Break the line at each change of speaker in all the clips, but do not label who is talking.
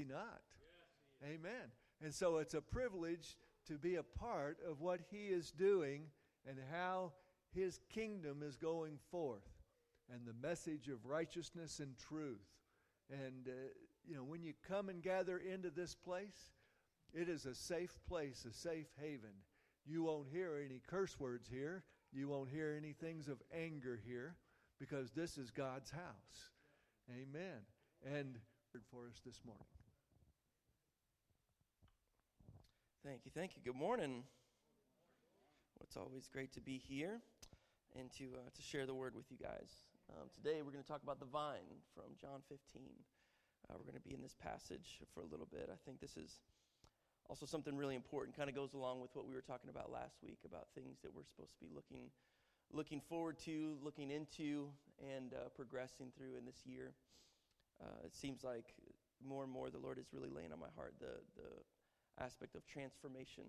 he not? Yes, he Amen. And so it's a privilege to be a part of what he is doing and how his kingdom is going forth and the message of righteousness and truth. And, uh, you know, when you come and gather into this place, it is a safe place, a safe haven. You won't hear any curse words here. You won't hear any things of anger here because this is God's house. Amen. And for us this morning.
Thank you. Thank you. Good morning. It's always great to be here and to, uh, to share the word with you guys. Um, today we're going to talk about the vine from John 15. Uh, we're going to be in this passage for a little bit. I think this is also something really important, kind of goes along with what we were talking about last week about things that we're supposed to be looking, looking forward to, looking into, and uh, progressing through in this year. Uh, it seems like more and more the Lord is really laying on my heart the, the aspect of transformation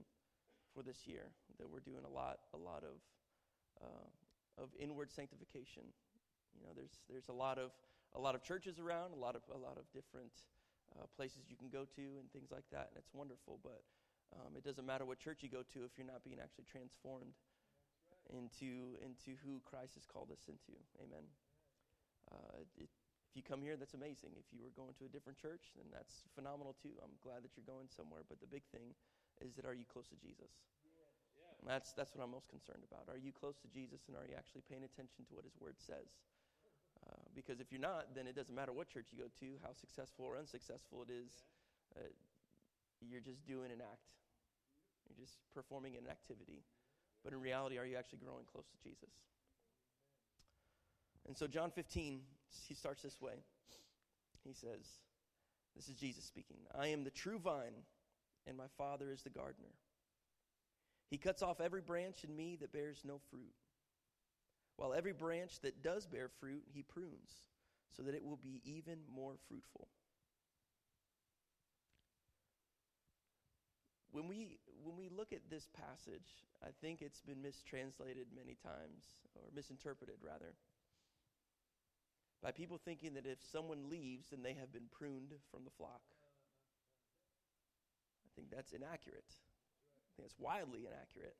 for this year. That we're doing a lot, a lot of, uh, of inward sanctification. You know, there's there's a lot of a lot of churches around, a lot of a lot of different uh, places you can go to, and things like that, and it's wonderful. But um, it doesn't matter what church you go to if you're not being actually transformed right. into into who Christ has called us into. Amen. Uh, it, if you come here, that's amazing. If you were going to a different church, then that's phenomenal too. I'm glad that you're going somewhere. But the big thing is that are you close to Jesus? Yeah. That's, that's what I'm most concerned about. Are you close to Jesus and are you actually paying attention to what his word says? Uh, because if you're not, then it doesn't matter what church you go to, how successful or unsuccessful it is. Uh, you're just doing an act, you're just performing an activity. But in reality, are you actually growing close to Jesus? And so, John 15, he starts this way. He says, This is Jesus speaking I am the true vine, and my Father is the gardener. He cuts off every branch in me that bears no fruit, while every branch that does bear fruit, he prunes, so that it will be even more fruitful. When we, when we look at this passage, I think it's been mistranslated many times, or misinterpreted rather by people thinking that if someone leaves, then they have been pruned from the flock. I think that's inaccurate. I think that's wildly inaccurate.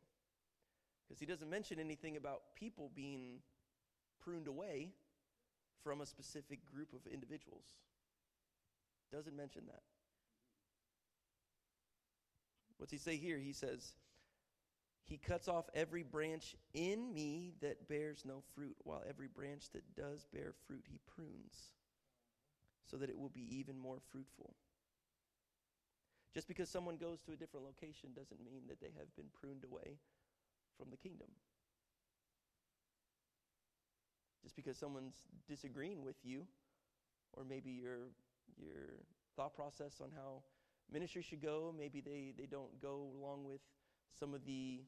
Because he doesn't mention anything about people being pruned away from a specific group of individuals. Doesn't mention that. What's he say here? He says, he cuts off every branch in me that bears no fruit, while every branch that does bear fruit he prunes, so that it will be even more fruitful. Just because someone goes to a different location doesn't mean that they have been pruned away from the kingdom. Just because someone's disagreeing with you, or maybe your, your thought process on how ministry should go, maybe they, they don't go along with some of the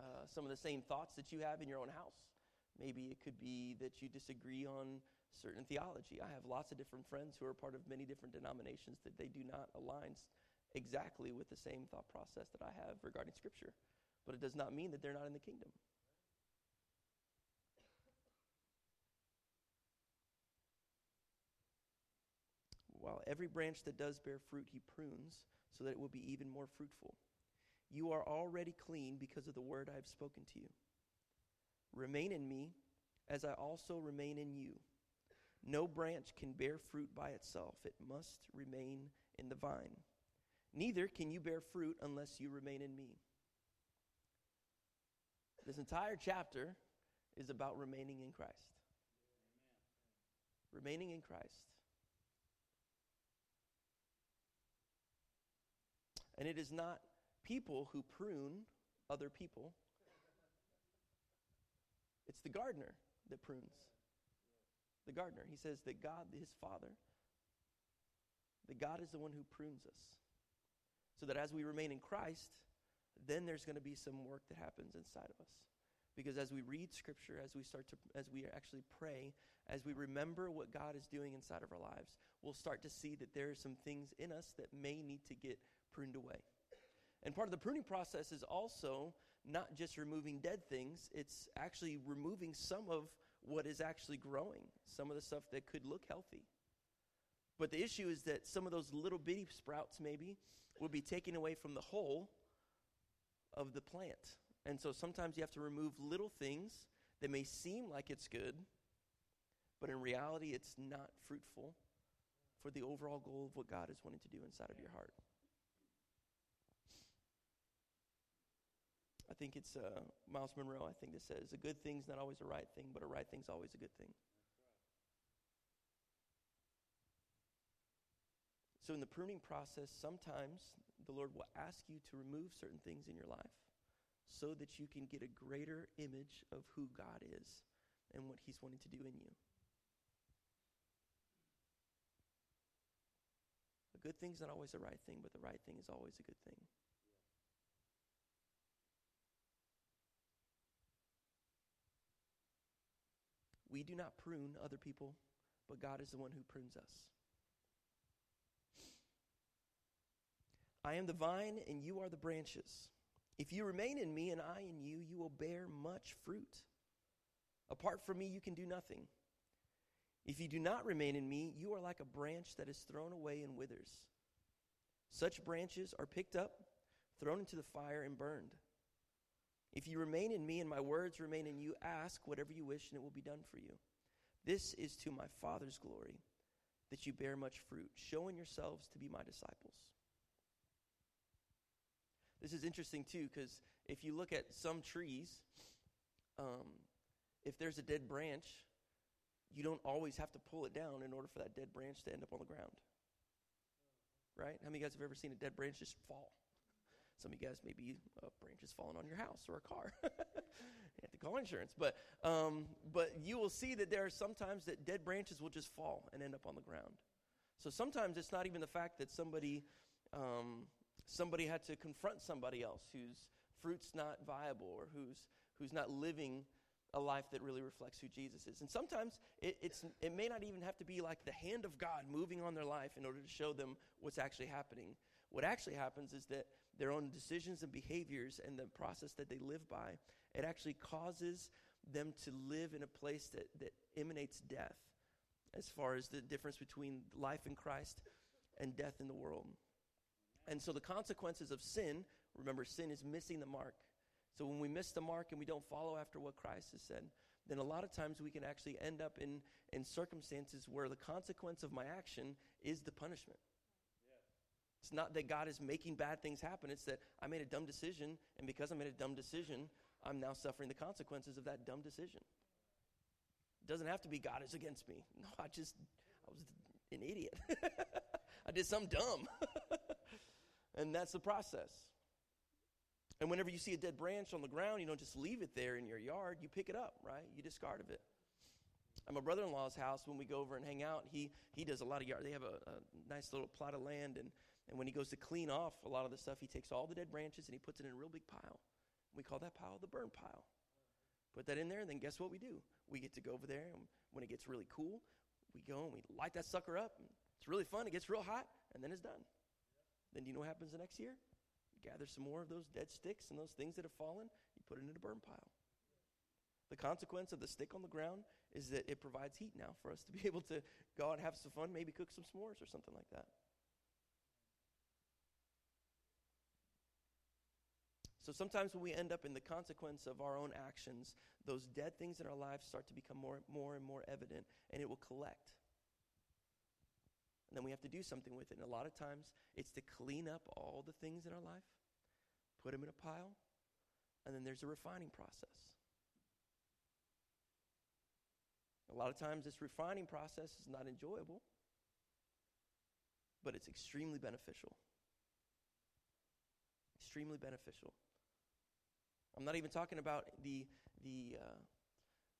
uh, some of the same thoughts that you have in your own house. Maybe it could be that you disagree on certain theology. I have lots of different friends who are part of many different denominations that they do not align exactly with the same thought process that I have regarding Scripture. But it does not mean that they're not in the kingdom. While every branch that does bear fruit, he prunes so that it will be even more fruitful. You are already clean because of the word I have spoken to you. Remain in me, as I also remain in you. No branch can bear fruit by itself, it must remain in the vine. Neither can you bear fruit unless you remain in me. This entire chapter is about remaining in Christ. Remaining in Christ. And it is not people who prune other people. It's the gardener that prunes. The gardener. He says that God, his Father, that God is the one who prunes us. So that as we remain in Christ, then there's going to be some work that happens inside of us. Because as we read scripture, as we start to as we actually pray, as we remember what God is doing inside of our lives, we'll start to see that there are some things in us that may need to get pruned away. And part of the pruning process is also not just removing dead things, it's actually removing some of what is actually growing, some of the stuff that could look healthy. But the issue is that some of those little bitty sprouts, maybe, will be taken away from the whole of the plant. And so sometimes you have to remove little things that may seem like it's good, but in reality, it's not fruitful for the overall goal of what God is wanting to do inside of your heart. I think it's uh, Myles Munroe, I think that says, a good thing's not always a right thing, but a right thing's always a good thing. So, in the pruning process, sometimes the Lord will ask you to remove certain things in your life so that you can get a greater image of who God is and what He's wanting to do in you. A good thing's not always the right thing, but the right thing is always a good thing. We do not prune other people, but God is the one who prunes us. I am the vine, and you are the branches. If you remain in me and I in you, you will bear much fruit. Apart from me, you can do nothing. If you do not remain in me, you are like a branch that is thrown away and withers. Such branches are picked up, thrown into the fire, and burned. If you remain in me and my words remain in you, ask whatever you wish, and it will be done for you. This is to my Father's glory that you bear much fruit, showing yourselves to be my disciples. This is interesting too, because if you look at some trees, um, if there's a dead branch, you don't always have to pull it down in order for that dead branch to end up on the ground. Right? How many of you guys have ever seen a dead branch just fall? Some of you guys, maybe a branch has fallen on your house or a car. you have to call insurance. But, um, but you will see that there are sometimes that dead branches will just fall and end up on the ground. So sometimes it's not even the fact that somebody, um, somebody had to confront somebody else whose fruit's not viable or who's, who's not living a life that really reflects who Jesus is. And sometimes it, it's, it may not even have to be like the hand of God moving on their life in order to show them what's actually happening. What actually happens is that their own decisions and behaviors and the process that they live by, it actually causes them to live in a place that, that emanates death as far as the difference between life in Christ and death in the world. And so the consequences of sin, remember, sin is missing the mark. So when we miss the mark and we don't follow after what Christ has said, then a lot of times we can actually end up in, in circumstances where the consequence of my action is the punishment. It's not that God is making bad things happen. It's that I made a dumb decision, and because I made a dumb decision, I'm now suffering the consequences of that dumb decision. It doesn't have to be God is against me. No, I just, I was an idiot. I did something dumb. and that's the process. And whenever you see a dead branch on the ground, you don't just leave it there in your yard. You pick it up, right? You discard of it. At my brother-in-law's house, when we go over and hang out, he he does a lot of yard. They have a, a nice little plot of land, and and when he goes to clean off a lot of the stuff, he takes all the dead branches and he puts it in a real big pile. We call that pile the burn pile. Put that in there, and then guess what we do? We get to go over there, and when it gets really cool, we go and we light that sucker up. it's really fun. It gets real hot, and then it's done. Then you know what happens the next year? You gather some more of those dead sticks and those things that have fallen, you put it in a burn pile. The consequence of the stick on the ground is that it provides heat now for us to be able to go out and have some fun, maybe cook some s'mores or something like that. So sometimes when we end up in the consequence of our own actions, those dead things in our lives start to become more, more and more evident, and it will collect. And then we have to do something with it. And a lot of times, it's to clean up all the things in our life, put them in a pile, and then there's a refining process. A lot of times, this refining process is not enjoyable, but it's extremely beneficial. Extremely beneficial. I'm not even talking about the the uh,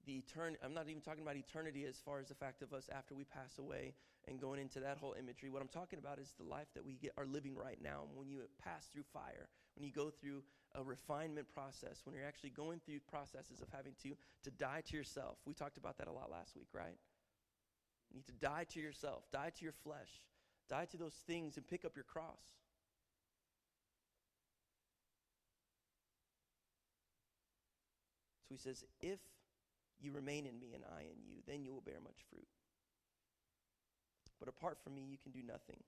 the etern- I'm not even talking about eternity as far as the fact of us after we pass away and going into that whole imagery. What I'm talking about is the life that we get are living right now. When you pass through fire, when you go through a refinement process, when you're actually going through processes of having to to die to yourself. We talked about that a lot last week, right? You need to die to yourself, die to your flesh, die to those things, and pick up your cross. He says, If you remain in me and I in you, then you will bear much fruit. but apart from me, you can do nothing.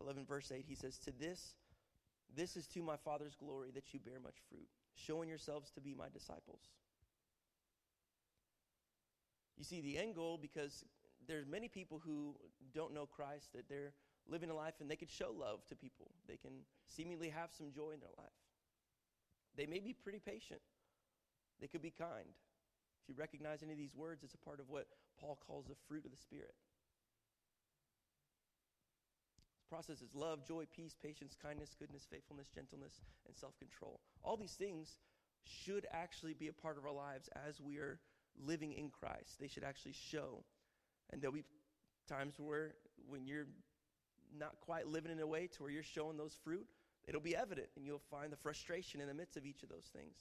11 verse 8 he says to this this is to my father's glory that you bear much fruit showing yourselves to be my disciples you see the end goal because there's many people who don't know christ that they're living a life and they could show love to people they can seemingly have some joy in their life they may be pretty patient they could be kind if you recognize any of these words it's a part of what paul calls the fruit of the spirit This process is love, joy, peace, patience, kindness, goodness, faithfulness, gentleness, and self control. All these things should actually be a part of our lives as we are living in Christ. They should actually show. And there'll be times where when you're not quite living in a way to where you're showing those fruit, it'll be evident and you'll find the frustration in the midst of each of those things.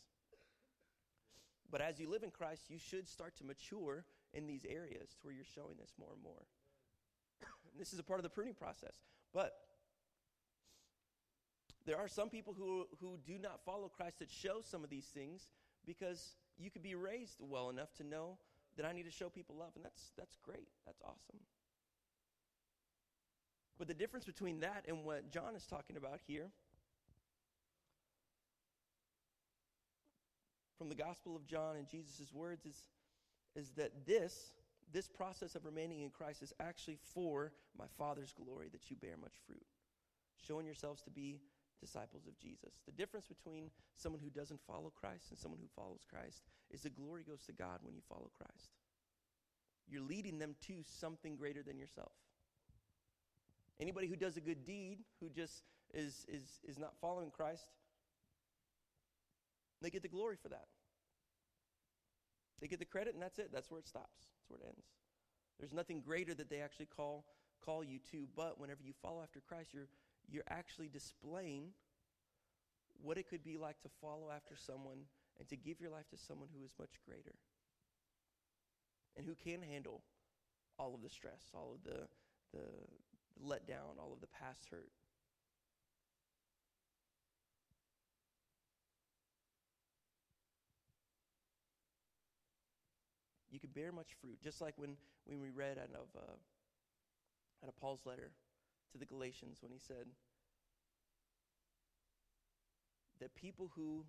But as you live in Christ, you should start to mature in these areas to where you're showing this more and more. And this is a part of the pruning process. But there are some people who, who do not follow Christ that show some of these things because you could be raised well enough to know that I need to show people love, and that's, that's great. That's awesome. But the difference between that and what John is talking about here from the Gospel of John and Jesus' words is, is that this this process of remaining in Christ is actually for my Father's glory that you bear much fruit, showing yourselves to be disciples of Jesus. The difference between someone who doesn't follow Christ and someone who follows Christ is the glory goes to God when you follow Christ. You're leading them to something greater than yourself. Anybody who does a good deed, who just is, is, is not following Christ, they get the glory for that. They get the credit, and that's it. That's where it stops that's where it ends. There's nothing greater that they actually call call you to, but whenever you follow after Christ, you're you're actually displaying what it could be like to follow after someone and to give your life to someone who is much greater and who can handle all of the stress, all of the the, the letdown, all of the past hurt. you could bear much fruit. Just like when, when we read out of, uh, out of Paul's letter to the Galatians when he said that people who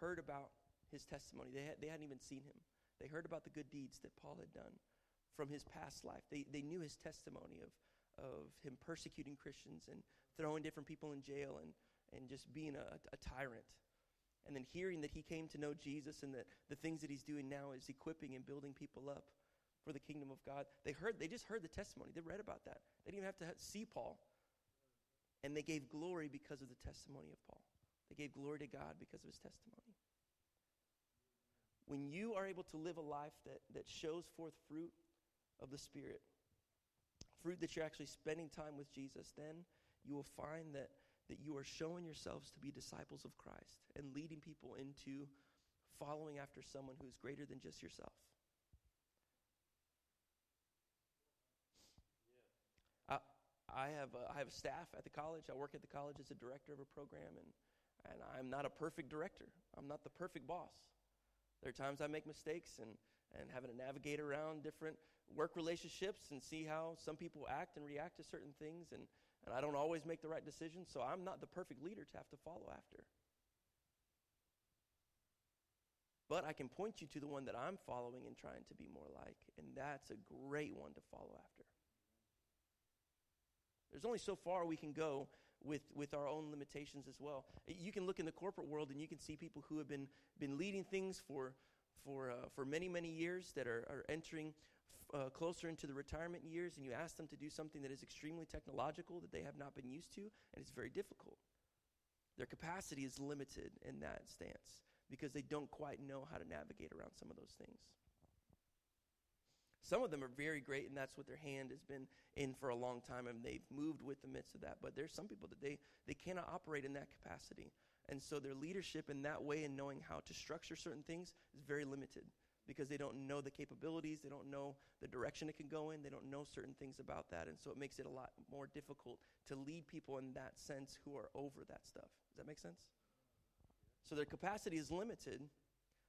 heard about his testimony, they, had, they hadn't even seen him. They heard about the good deeds that Paul had done from his past life. They, they knew his testimony of, of him persecuting Christians and throwing different people in jail and, and just being a, a tyrant and then hearing that he came to know Jesus and that the things that he's doing now is equipping and building people up for the kingdom of God. They heard they just heard the testimony. They read about that. They didn't even have to see Paul. And they gave glory because of the testimony of Paul. They gave glory to God because of his testimony. When you are able to live a life that, that shows forth fruit of the Spirit, fruit that you're actually spending time with Jesus, then you will find that that you are showing yourselves to be disciples of Christ and leading people into following after someone who is greater than just yourself. I, I, have a, I have a staff at the college. I work at the college as a director of a program, and, and I'm not a perfect director. I'm not the perfect boss. There are times I make mistakes and, and having to navigate around different work relationships and see how some people act and react to certain things and, and I don't always make the right decisions, so I'm not the perfect leader to have to follow after. But I can point you to the one that I'm following and trying to be more like, and that's a great one to follow after. There's only so far we can go with, with our own limitations as well. You can look in the corporate world and you can see people who have been, been leading things for, for, uh, for many, many years that are, are entering uh, closer into the retirement years and you ask them to do something that is extremely technological that they have not been used to, and it's very difficult. Their capacity is limited in that stance because they don't quite know how to navigate around some of those things. Some of them are very great, and that's what their hand has been in for a long time, and they've moved with the midst of that. But there's some people that they, they cannot operate in that capacity. And so their leadership in that way and knowing how to structure certain things is very limited because they don't know the capabilities, they don't know the direction it can go in, they don't know certain things about that. And so it makes it a lot more difficult to lead people in that sense who are over that stuff. Does that make sense? So their capacity is limited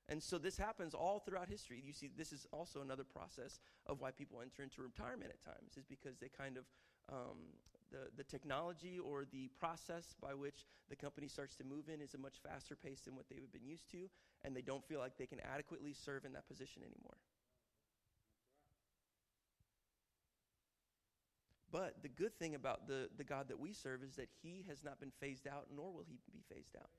And so this happens all throughout history. You see, this is also another process of why people enter into retirement at times, is because they kind of, um, the, the technology or the process by which the company starts to move in is a much faster pace than what they've been used to, and they don't feel like they can adequately serve in that position anymore. But the good thing about the, the God that we serve is that he has not been phased out, nor will he be phased out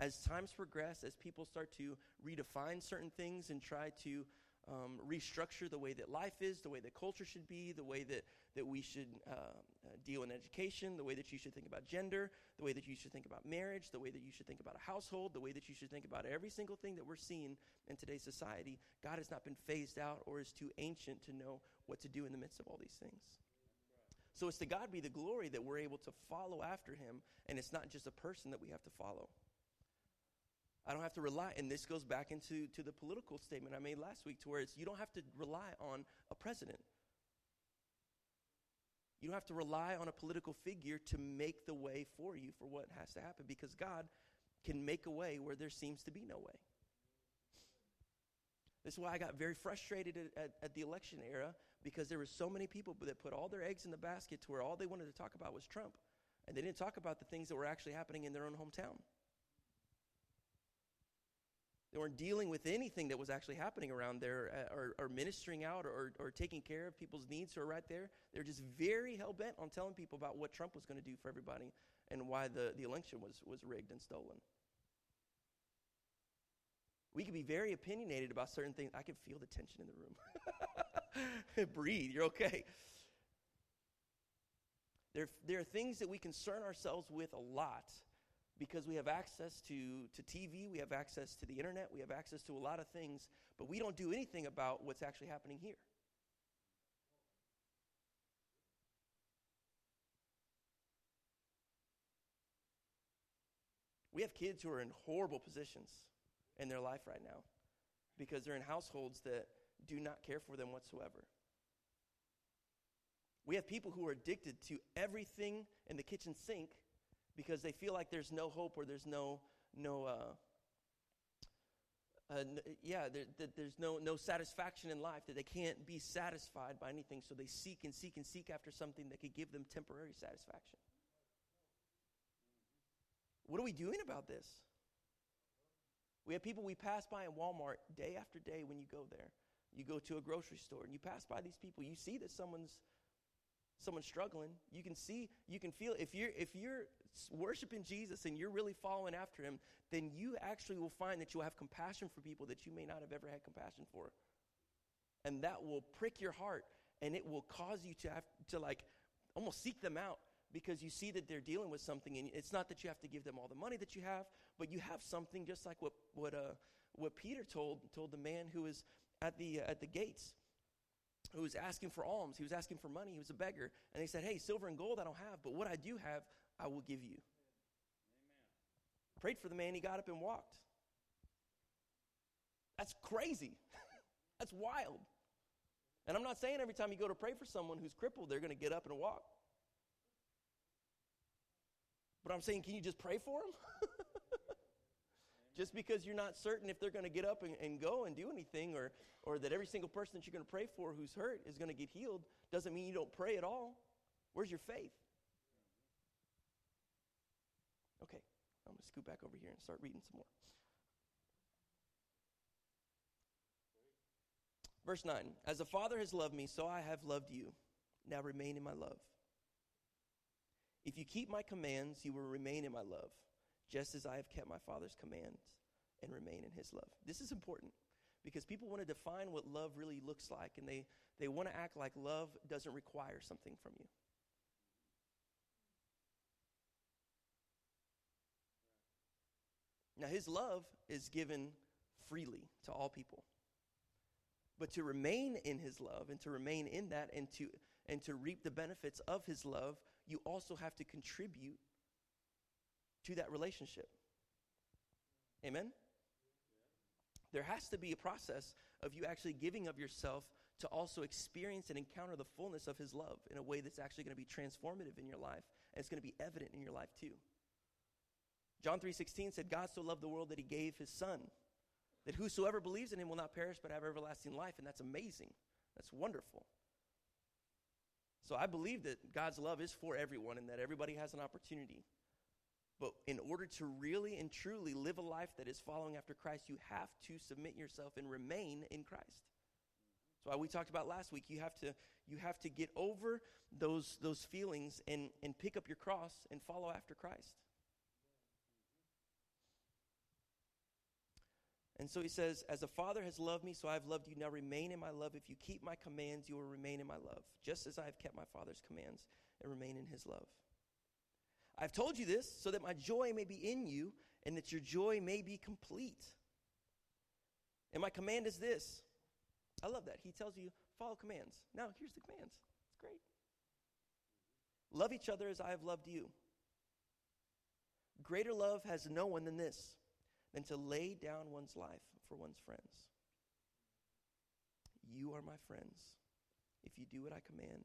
as times progress, as people start to redefine certain things and try to um, restructure the way that life is, the way that culture should be, the way that, that we should uh, uh, deal in education, the way that you should think about gender, the way that you should think about marriage, the way that you should think about a household, the way that you should think about every single thing that we're seeing in today's society. God has not been phased out or is too ancient to know what to do in the midst of all these things. So it's to God be the glory that we're able to follow after him, and it's not just a person that we have to follow. I don't have to rely, and this goes back into to the political statement I made last week, to where it's you don't have to rely on a president. You don't have to rely on a political figure to make the way for you for what has to happen because God can make a way where there seems to be no way. This is why I got very frustrated at, at, at, the election era because there were so many people that put all their eggs in the basket to where all they wanted to talk about was Trump. And they didn't talk about the things that were actually happening in their own hometown. They weren't dealing with anything that was actually happening around there uh, or, or, ministering out or, or, taking care of people's needs who are right there. They're just very hell bent on telling people about what Trump was going to do for everybody and why the, the election was, was rigged and stolen. We can be very opinionated about certain things. I can feel the tension in the room. Breathe, you're okay. There, there are things that we concern ourselves with a lot because we have access to, to TV, we have access to the internet, we have access to a lot of things, but we don't do anything about what's actually happening here. We have kids who are in horrible positions in their life right now because they're in households that do not care for them whatsoever. We have people who are addicted to everything in the kitchen sink because they feel like there's no hope or there's no no uh, uh, yeah, there, there, there's no, no satisfaction in life, that they can't be satisfied by anything, so they seek and seek and seek after something that could give them temporary satisfaction. What are we doing about this? We have people we pass by in Walmart day after day when you go there. You go to a grocery store and you pass by these people, you see that someone's someone struggling, you can see, you can feel if you're if you're worshiping Jesus and you're really following after him, then you actually will find that you'll have compassion for people that you may not have ever had compassion for. And that will prick your heart and it will cause you to have to like almost seek them out because you see that they're dealing with something and it's not that you have to give them all the money that you have, but you have something just like what what uh what Peter told told the man who was at the uh, at the gates who was asking for alms. He was asking for money. He was a beggar. And they said, Hey, silver and gold I don't have, but what I do have, I will give you. Amen. Prayed for the man. He got up and walked. That's crazy. That's wild. And I'm not saying every time you go to pray for someone who's crippled, they're going to get up and walk. But I'm saying, can you just pray for them? Just because you're not certain if they're going to get up and, and, go and do anything, or, or that every single person that you're going to pray for who's hurt is going to get healed, doesn't mean you don't pray at all. Where's your faith? Okay, I'm going to scoot back over here and start reading some more. Verse 9 As the Father has loved me, so I have loved you. Now remain in my love. If you keep my commands, you will remain in my love just as I have kept my Father's commands and remain in his love. This is important because people want to define what love really looks like, and they, they want to act like love doesn't require something from you. Now, his love is given freely to all people. But to remain in his love and to remain in that and to, and to reap the benefits of his love, you also have to contribute to that relationship. Amen? There has to be a process of you actually giving of yourself to also experience and encounter the fullness of his love in a way that's actually going to be transformative in your life and it's going to be evident in your life too. John 3:16 said God so loved the world that he gave his son that whosoever believes in him will not perish but have everlasting life, and that's amazing. That's wonderful. So I believe that God's love is for everyone and that everybody has an opportunity. But in order to really and truly live a life that is following after Christ, you have to submit yourself and remain in Christ. That's why we talked about last week. You have to you have to get over those those feelings and and pick up your cross and follow after Christ. And so he says, As the Father has loved me, so I have loved you. Now remain in my love. If you keep my commands, you will remain in my love, just as I have kept my Father's commands and remain in his love. I've told you this so that my joy may be in you and that your joy may be complete. And my command is this. I love that. He tells you, follow commands. Now, here's the commands. It's great. Love each other as I have loved you. Greater love has no one than this than to lay down one's life for one's friends. You are my friends if you do what I command.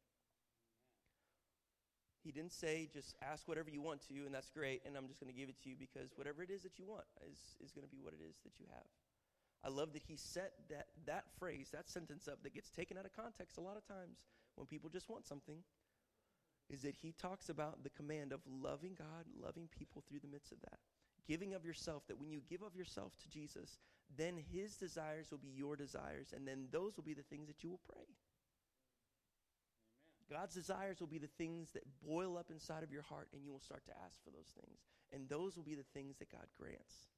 He didn't say just ask whatever you want to, and that's great, and I'm just going to give it to you because whatever it is that you want is, is going to be what it is that you have. I love that he set that, that phrase, that sentence up that gets taken out of context a lot of times when people just want something. Is that he talks about the command of loving God, loving people through the midst of that giving of yourself, that when you give of yourself to Jesus, then his desires will be your desires, and then those will be the things that you will pray. God's desires will be the things that boil up inside of your heart, and you will start to ask for those things. And those will be the things that God grants.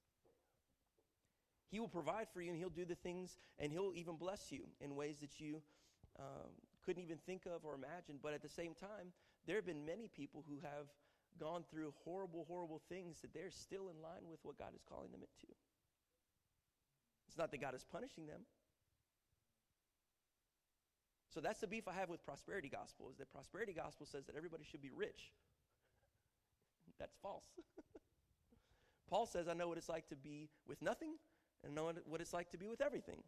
He will provide for you, and He'll do the things, and He'll even bless you in ways that you um, couldn't even think of or imagine. But at the same time, there have been many people who have gone through horrible, horrible things that they're still in line with what God is calling them into. It's not that God is punishing them. So that's the beef I have with prosperity gospel is that prosperity gospel says that everybody should be rich. That's false. Paul says, I know what it's like to be with nothing and know what it's like to be with everything.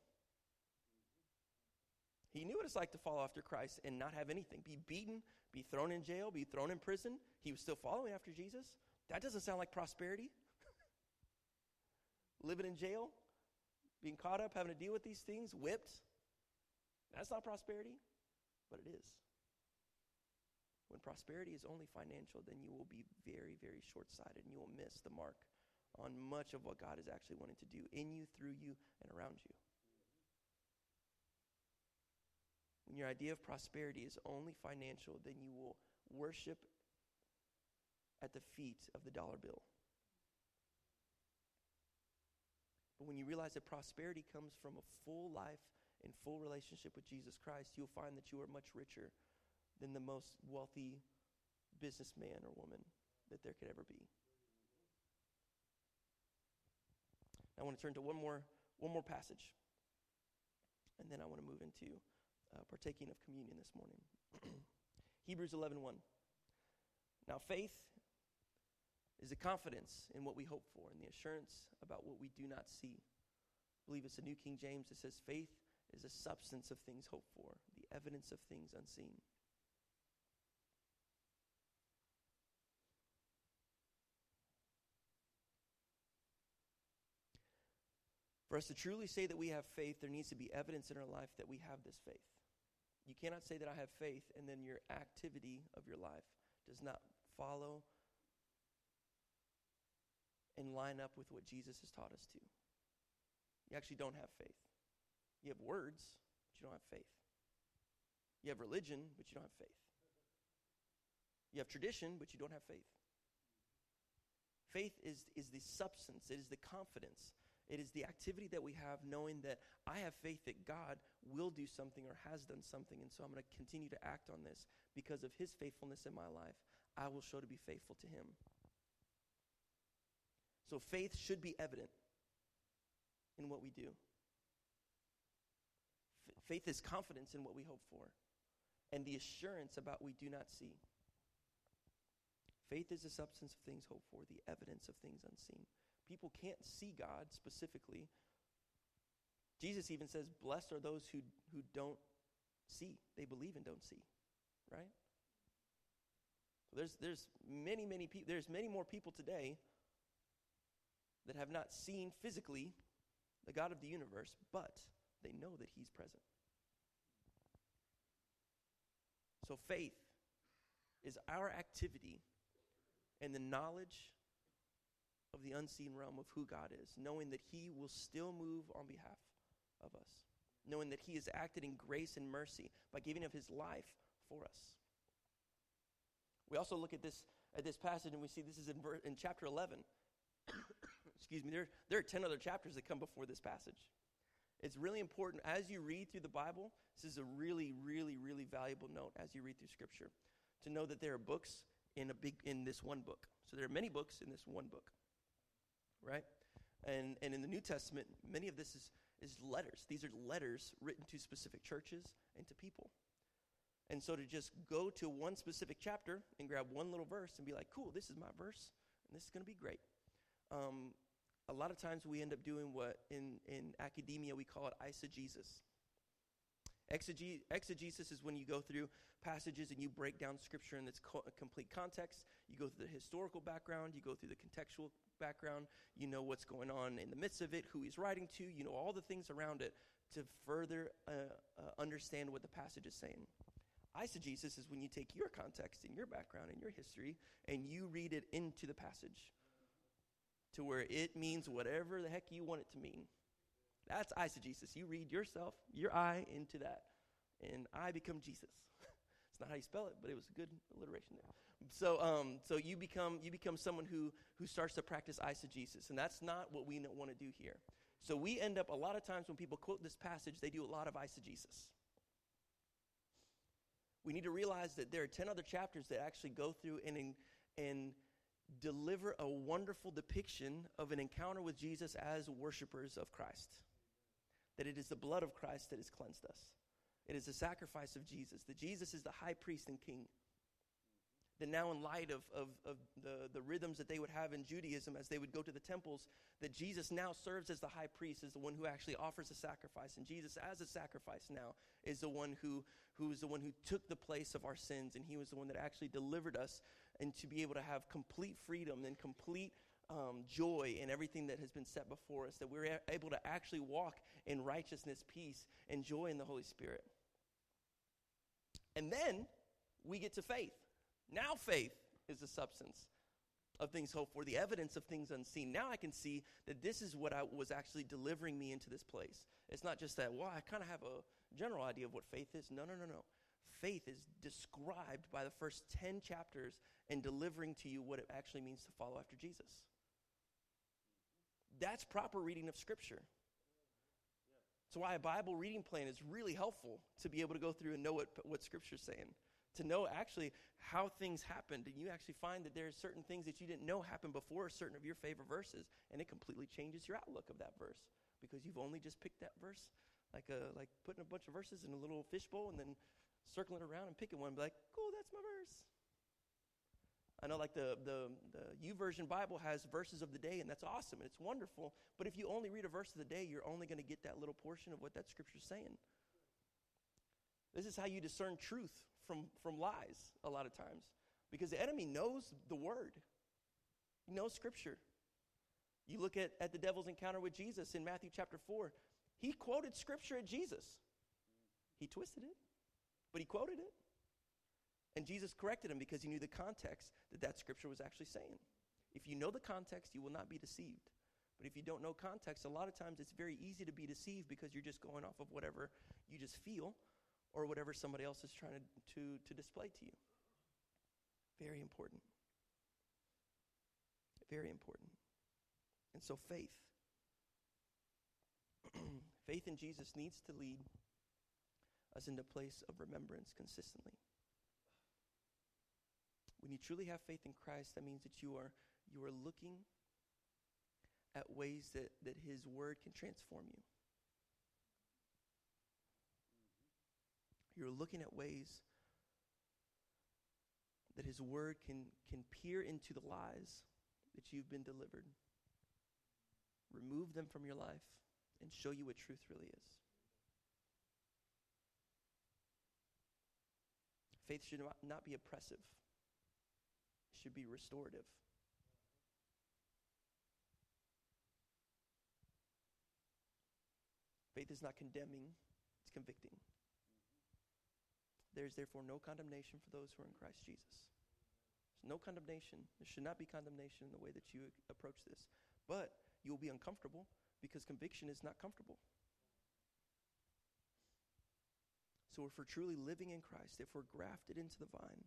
He knew what it's like to follow after Christ and not have anything, be beaten, be thrown in jail, be thrown in prison. He was still following after Jesus. That doesn't sound like prosperity. Living in jail, being caught up, having to deal with these things, whipped. That's not prosperity, but it is. When prosperity is only financial, then you will be very, very short sighted and you will miss the mark on much of what God is actually wanting to do in you, through you, and around you. When your idea of prosperity is only financial, then you will worship at the feet of the dollar bill. But when you realize that prosperity comes from a full life and full relationship with Jesus Christ, you'll find that you are much richer than the most wealthy businessman or woman that there could ever be. I want to turn to one more, one more passage, and then I want to move into uh, partaking of communion this morning. Hebrews 11:1. 1. Now faith is the confidence in what we hope for and the assurance about what we do not see. I believe it's the New King James that says faith is a substance of things hoped for, the evidence of things unseen. For us to truly say that we have faith, there needs to be evidence in our life that we have this faith. You cannot say that I have faith and then your activity of your life does not follow and line up with what Jesus has taught us to. You actually don't have faith. You have words, but you don't have faith. You have religion, but you don't have faith. You have tradition, but you don't have faith. Faith is, is the substance, it is the confidence it is the activity that we have knowing that I have faith that God will do something or has done something. And so I'm going to continue to act on this because of his faithfulness in my life. I will show to be faithful to him. So faith should be evident in what we do. Faith is confidence in what we hope for. and the assurance about what we do not see. Faith is the substance of things hoped for, the evidence of things unseen. People can't see God specifically. Jesus even says, Blessed are those who, who don't see. They believe and don't see. Right? There's, there's many, many people, there's many more people today that have not seen physically the God of the universe, but they know that He's present. So faith is our activity and the knowledge of the unseen realm of who God is, knowing that He will still move on behalf of us, knowing that He has acted in grace and mercy by giving of His life for us. We also look at this at this passage and we see this is in, ver- in chapter 11. Excuse me, there, there are 10 other chapters that come before this passage. It's really important as you read through the Bible, this is a really, really, really valuable note as you read through Scripture to know that there are books in a big in this one book. So there are many books in this one book. Right? And and in the New Testament, many of this is is letters. These are letters written to specific churches and to people. And so to just go to one specific chapter and grab one little verse and be like, cool, this is my verse, and this is going to be great. Um, a lot of times we end up doing what in, in academia we call it eisegesis. Exege- exegesis is when you go through passages and you break down scripture in its co- complete context. You go through the historical background, you go through the contextual background, you know what's going on in the midst of it, who he's writing to, you know all the things around it to further uh, uh, understand what the passage is saying. Eisegesis is when you take your context and your background and your history and you read it into the passage to where it means whatever the heck you want it to mean. That's eisegesis. You read yourself, your I into that, and I become Jesus. it's not how you spell it, but it was a good alliteration there. So, um, so you become you become someone who who starts to practice eisegesis, and that's not what we want to do here. So we end up a lot of times when people quote this passage, they do a lot of eisegesis. We need to realize that there are ten other chapters that actually go through and and deliver a wonderful depiction of an encounter with Jesus as worshipers of Christ. That it is the blood of Christ that has cleansed us. It is the sacrifice of Jesus, that Jesus is the high priest and king. That now, in light of, of, of the, the rhythms that they would have in Judaism as they would go to the temples, that Jesus now serves as the high priest, as the one who actually offers a sacrifice. And Jesus, as a sacrifice now, is the one who, who is the one who took the place of our sins, and he was the one that actually delivered us and to be able to have complete freedom and complete um, joy in everything that has been set before us, that we're able to actually walk in righteousness, peace, and joy in the Holy Spirit. And then we get to faith. Now, faith is the substance of things hoped for, the evidence of things unseen. Now I can see that this is what I was actually delivering me into this place. It's not just that, well, I kind of have a general idea of what faith is. No, no, no, no faith is described by the first 10 chapters and delivering to you what it actually means to follow after Jesus. That's proper reading of Scripture. That's why a Bible reading plan is really helpful to be able to go through and know what, what Scripture's saying. To know actually how things happened, and you actually find that there are certain things that you didn't know happened before certain of your favorite verses, and it completely changes your outlook of that verse because you've only just picked that verse, like a, like putting a bunch of verses in a little fishbowl and then circling around and picking one and be like, cool, that's my verse. I know, like the, the, the YouVersion Bible has verses of the day, and that's awesome, and it's wonderful. But if you only read a verse of the day, you're only going to get that little portion of what that scripture's saying. This is how you discern truth from, from lies a lot of times. Because the enemy knows the word, he knows scripture. You look at, at the devil's encounter with Jesus in Matthew chapter 4, he quoted scripture at Jesus, he twisted it but he quoted it. And Jesus corrected him because he knew the context that that scripture was actually saying. If you know the context, you will not be deceived. But if you don't know context, a lot of times it's very easy to be deceived because you're just going off of whatever you just feel or whatever somebody else is trying to, to, to display to you. Very important. Very important. And so faith. faith in Jesus needs to lead us into place of remembrance consistently. When you truly have faith in Christ, that means that you are you are looking at ways that, that his word can transform you. You're looking at ways that His Word can, can peer into the lies that you've been delivered, remove them from your life, and show you what truth really is. Faith should not be oppressive, it should be restorative. Faith is not condemning, it's convicting. There is therefore no condemnation for those who are in Christ Jesus. There's no condemnation. There should not be condemnation in the way that you approach this. But you will be uncomfortable because conviction is not comfortable. So if we're truly living in Christ, if we're grafted into the vine,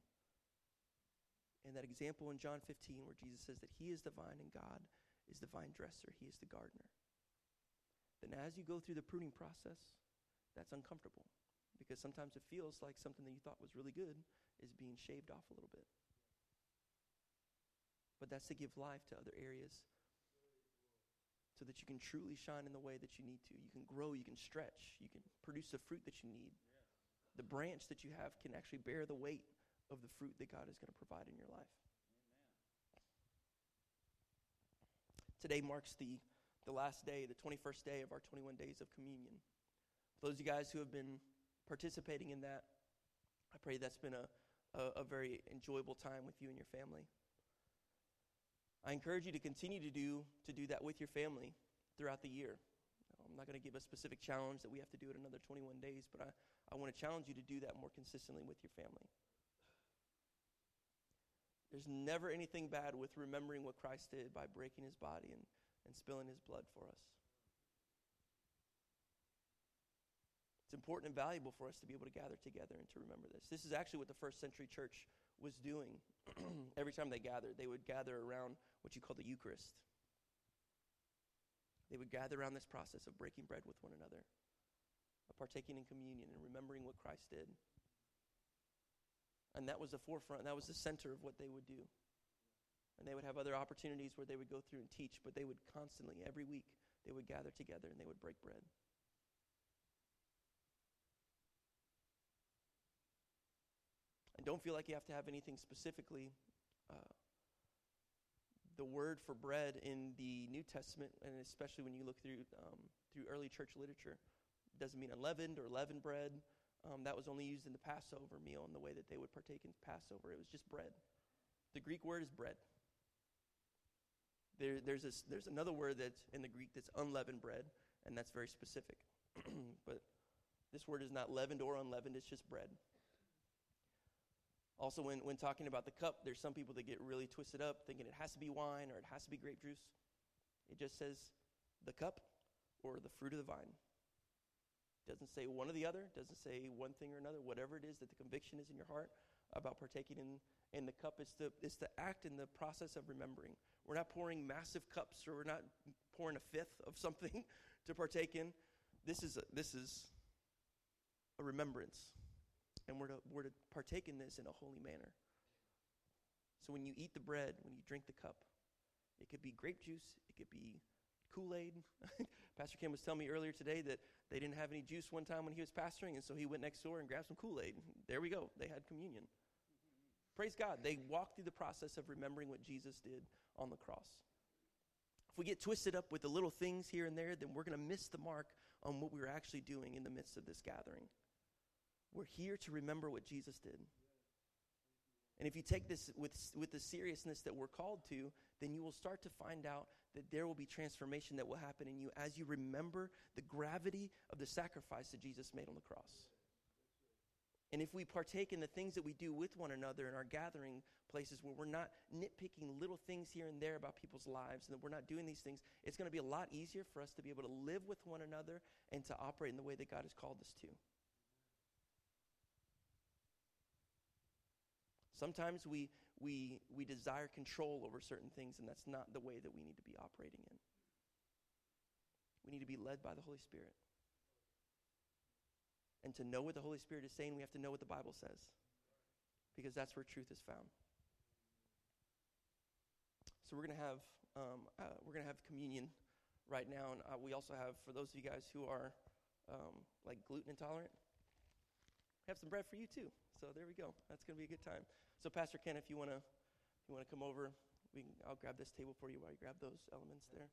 and that example in John 15 where Jesus says that he is the vine and God is the vine dresser, he is the gardener, then as you go through the pruning process, that's uncomfortable because sometimes it feels like something that you thought was really good is being shaved off a little bit. But that's to give life to other areas so that you can truly shine in the way that you need to. You can grow, you can stretch, you can produce the fruit that you need. The branch that you have can actually bear the weight of the fruit that God is going to provide in your life. Today marks the, the last day, the 21st day of our 21 days of communion. For those of you guys who have been participating in that. I pray that's been a, a, a very enjoyable time with you and your family. I encourage you to continue to do, to do that with your family throughout the year. I'm not going to give a specific challenge that we have to do it another 21 days, but I, I want to challenge you to do that more consistently with your family. There's never anything bad with remembering what Christ did by breaking his body and, and spilling his blood for us. It's important and valuable for us to be able to gather together and to remember this. This is actually what the first century church was doing. Every time they gathered, they would gather around what you call the Eucharist. They would gather around this process of breaking bread with one another, of partaking in communion and remembering what Christ did. And that was the forefront, that was the center of what they would do. And they would have other opportunities where they would go through and teach, but they would constantly, every week, they would gather together and they would break bread. And don't feel like you have to have anything specifically. Uh, the word for bread in the New Testament, and especially when you look through um, through early church literature, doesn't mean unleavened or leavened bread. Um, that was only used in the Passover meal and the way that they would partake in Passover. It was just bread. The Greek word is bread. There, there's, this, there's another word that's in the Greek that's unleavened bread, and that's very specific. but this word is not leavened or unleavened, it's just bread. Also, when, when talking about the cup, there's some people that get really twisted up thinking it has to be wine or it has to be grape juice. It just says the cup or the fruit of the vine. Doesn't say one or the other, doesn't say one thing or another. Whatever it is that the conviction is in your heart about partaking in, in the cup, it's the, it's the act and the process of remembering. We're not pouring massive cups or we're not pouring a fifth of something to partake in. This is a, this is a remembrance and we're to, we're to partake in this in a holy manner. So when you eat the bread, when you drink the cup, it could be grape juice, it could be Kool Aid. Pastor Kim was telling me earlier today that they didn't have any juice one time when he was pastoring, and so he went next door and grabbed some Kool Aid. There we go, they had communion. Praise God, they walked through the process of remembering what Jesus did on the cross. If we get twisted up with the little things here and there, then we're going to miss the mark on what we were actually doing in the midst of this gathering. We're here to remember what Jesus did. And if you take this with, with the seriousness that we're called to, then you will start to find out that there will be transformation that will happen in you as you remember the gravity of the sacrifice that Jesus made on the cross. And if we partake in the things that we do with one another in our gathering places where we're not nitpicking little things here and there about people's lives and that we're not doing these things, it's going to be a lot easier for us to be able to live with one another and to operate in the way that God has called us to. Sometimes we, we, we desire control over certain things, and that's not the way that we need to be operating in. We need to be led by the Holy Spirit. And to know what the Holy Spirit is saying, we have to know what the Bible says, because that's where truth is found. So we're going to have um, uh, we're going to have communion right now, and uh, we also have for those of you guys who are um, like gluten intolerant, we have some bread for you too. So there we go. That's going to be a good time. So, Pastor Ken, if you want to, you want to come over, we can, I'll grab this table for you while you grab those elements there.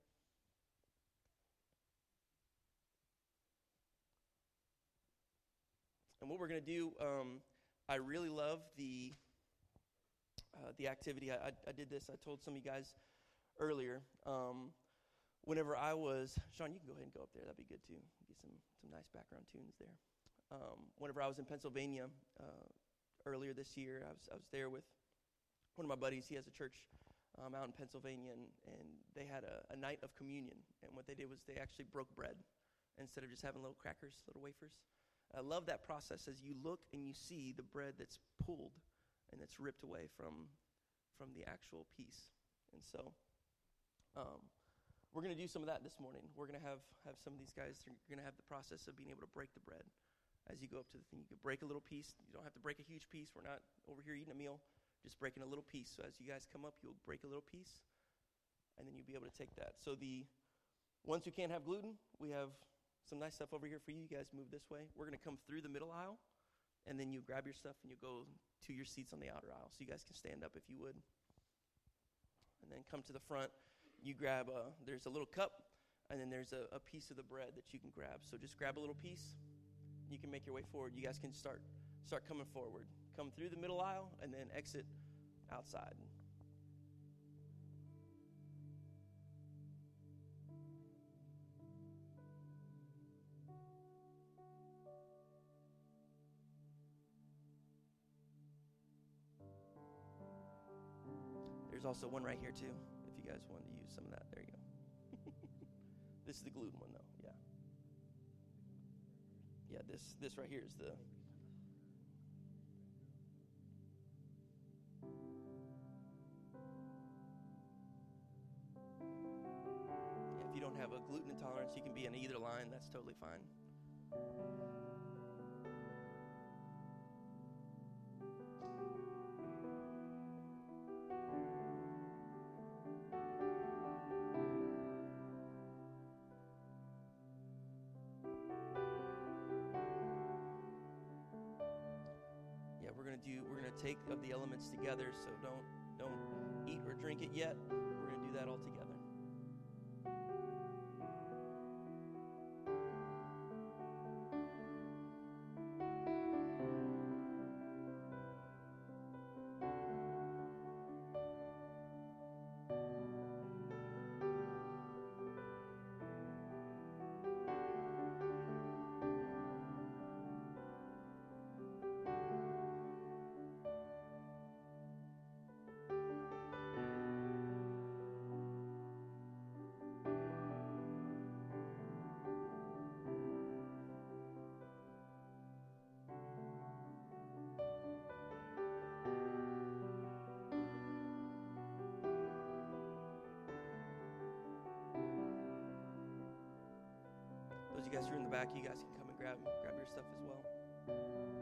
And what we're going to do, um, I really love the uh, the activity. I, I, I, did this. I told some of you guys earlier. Um, whenever I was, Sean, you can go ahead and go up there. That'd be good too. Get some some nice background tunes there. Um, whenever I was in Pennsylvania uh, earlier this year, I was I was there with one of my buddies. He has a church um, out in Pennsylvania, and, and they had a, a night of communion. And what they did was they actually broke bread instead of just having little crackers, little wafers. I love that process as you look and you see the bread that's pulled and that's ripped away from, from the actual piece. And so um, we're going to do some of that this morning. We're going to have, have some of these guys, you're going to have the process of being able to break the bread as you go up to the thing. You can break a little piece. You don't have to break a huge piece. We're not over here eating a meal, just breaking a little piece. So as you guys come up, you'll break a little piece, and then you'll be able to take that. So the ones who can't have gluten, we have some nice stuff over here for you. You guys move this way. We're going to come through the middle aisle, and then you grab your stuff and you go to your seats on the outer aisle. So you guys can stand up if you would. And then come to the front. You grab a, there's a little cup, and then there's a, a piece of the bread that you can grab. So just grab a little piece. You can make your way forward. You guys can start start coming forward. Come through the middle aisle and then exit outside. There's also one right here too, if you guys wanted to use some of that. There you go. this is the gluten one though, yeah. Yeah, this this right here is the yeah, if you don't have a gluten intolerance, you can be in either line. That's totally fine. Elements together. So don't don't eat or drink it yet. We're going to do that all together. Guys are in the back, you guys can come and grab grab your stuff as well.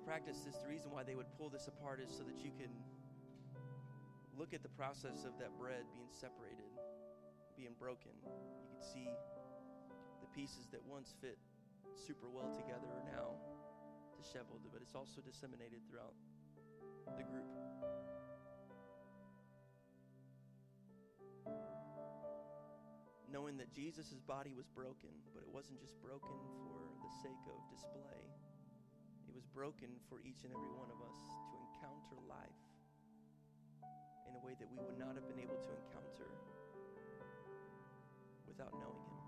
Practice this, the reason why they would pull this apart is so that you can look at the process of that bread being separated, being broken. You can see the pieces that once fit super well together are now disheveled, but it's also disseminated throughout the group. Knowing that Jesus' body was broken, but it wasn't just broken for the sake of display was broken for each and every one of us to encounter life in a way that we would not have been able to encounter without knowing Him.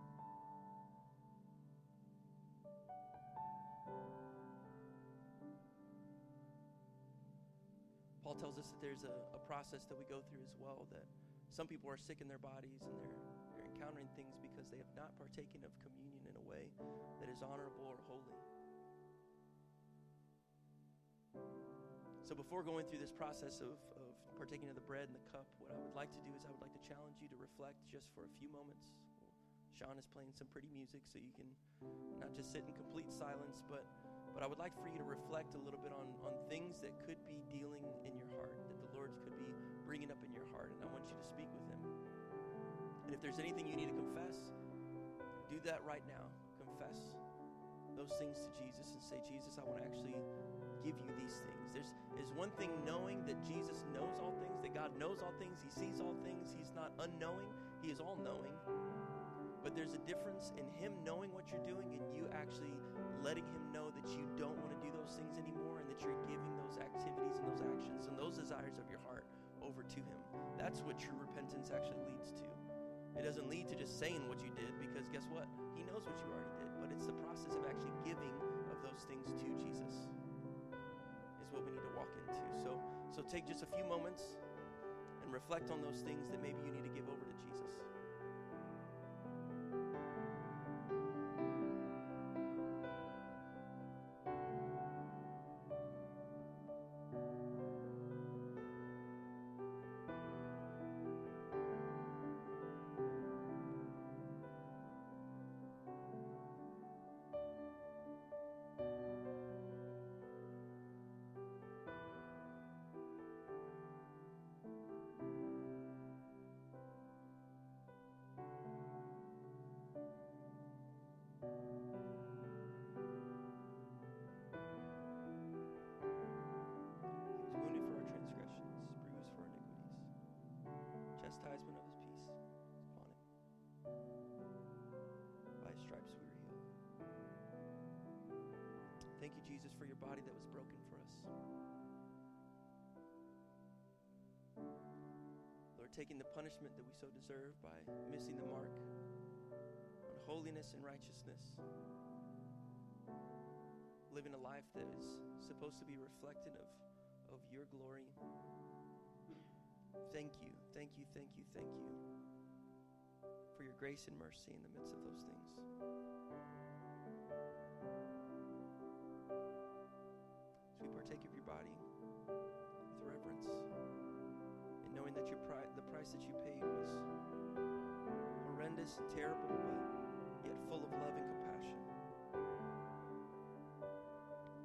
Paul tells us that there's a, a, process that we go through as well, that some people are sick in their bodies and they're, they're encountering things because they have not partaken of communion in a way that is honorable or holy. So before going through this process of, of partaking of the bread and the cup, what I would like to do is I would like to challenge you to reflect just for a few moments. Sean is playing some pretty music, so you can not just sit in complete silence, but but I would like for you to reflect a little bit on, on things that could be dealing in your heart, that the Lord could be bringing up in your heart, and I want you to speak with Him. And if there's anything you need to confess, do that right now. Confess those things to Jesus and say, Jesus, I want to actually give you these things. There's, there's one thing knowing that Jesus knows all things, that God knows all things, He sees all things, He's not unknowing, He is all knowing. But there's a difference in Him knowing what you're doing and you actually letting Him know that you don't want to do those things anymore and that you're giving those activities and those actions and those desires of your heart over to Him. That's what true repentance actually leads to. It doesn't lead to just saying what you did because guess what? He knows what you already did, but it's the process of actually giving of those things to Jesus is what we need to walk into. So so take just a few moments and reflect on those things that maybe you need to give over to Jesus. Thank you, Jesus, for your body that was broken for us. Lord, taking the punishment that we so deserve by missing the mark on holiness and righteousness, living a life that is supposed to be reflective of, of your glory. Thank you, thank you, thank you, thank you for your grace and mercy in the midst of those things. As we partake of your body with reverence and knowing that your pri- the price that you paid was horrendous and terrible, but yet full of love and compassion.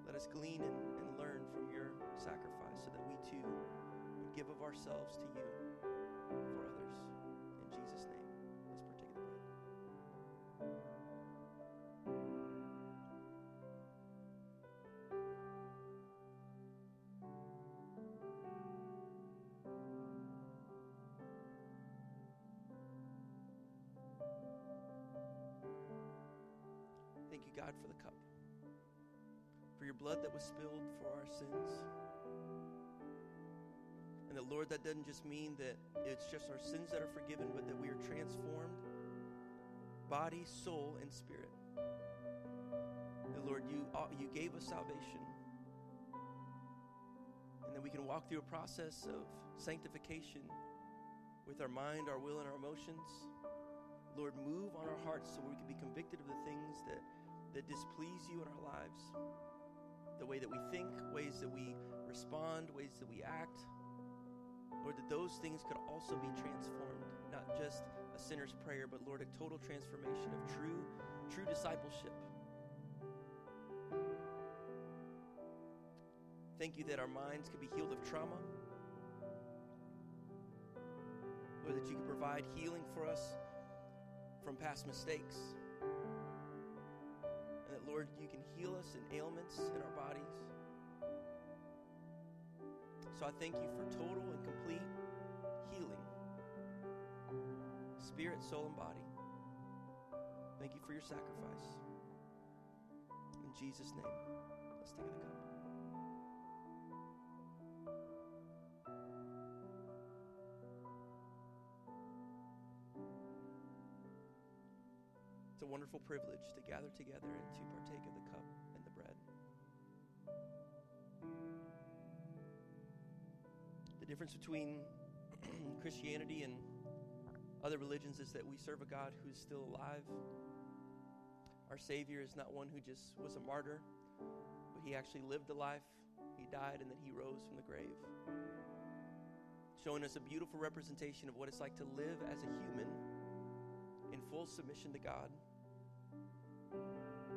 Let us glean and, and learn from your sacrifice so that we too would give of ourselves to you God, for the cup, for your blood that was spilled for our sins. And that, Lord, that doesn't just mean that it's just our sins that are forgiven, but that we are transformed body, soul, and spirit. That, Lord, you, uh, you gave us salvation. And that we can walk through a process of sanctification with our mind, our will, and our emotions. Lord, move on our hearts so we can be convicted of the things that, that displease you in our lives. The way that we think, ways that we respond, ways that we act. Lord, that those things could also be transformed, not just a sinner's prayer, but Lord, a total transformation of true, true discipleship. Thank you that our minds could be healed of trauma. Lord, that you could provide healing for us from past mistakes. Lord, you can heal us in ailments in our bodies. So I thank you for total and complete healing spirit, soul, and body. Thank you for your sacrifice. In Jesus' name, let's take the cup. A wonderful privilege to gather together and to partake of the cup and the bread. The difference between Christianity and other religions is that we serve a God who's still alive. Our Savior is not one who just was a martyr, but he actually lived a life. He died and then he rose from the grave, showing us a beautiful representation of what it's like to live as a human in full submission to God.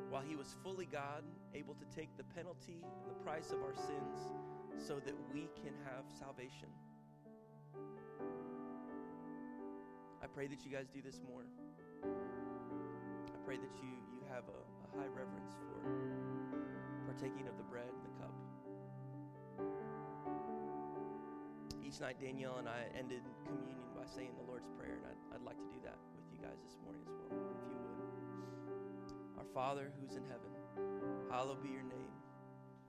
While he was fully God, able to take the penalty and the price of our sins so that we can have salvation. I pray that you guys do this more. I pray that you, you have a, a high reverence for partaking of the bread and the cup. Each night, Danielle and I ended communion by saying the Lord's Prayer, and I'd, I'd like to do that with you guys this morning as well, Father who's in heaven, hallowed be your name.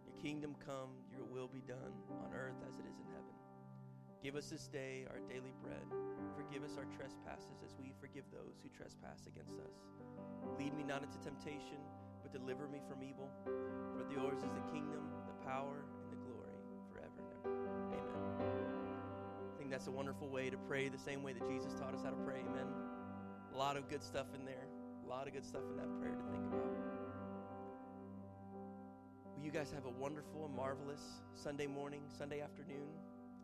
Your kingdom come, your will be done on earth as it is in heaven. Give us this day our daily bread. Forgive us our trespasses as we forgive those who trespass against us. Lead me not into temptation, but deliver me from evil. For yours is the kingdom, the power, and the glory forever and ever. Amen. I think that's a wonderful way to pray the same way that Jesus taught us how to pray. Amen. A lot of good stuff in there. A lot of good stuff in that prayer to think about. Will you guys have a wonderful and marvelous Sunday morning, Sunday afternoon?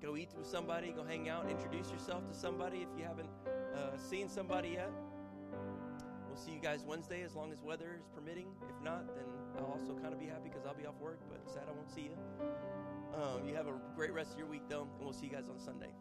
Go eat with somebody, go hang out, introduce yourself to somebody if you haven't uh, seen somebody yet. We'll see you guys Wednesday as long as weather is permitting. If not, then I'll also kind of be happy because I'll be off work, but sad I won't see you. Um, you have a great rest of your week, though, and we'll see you guys on Sunday.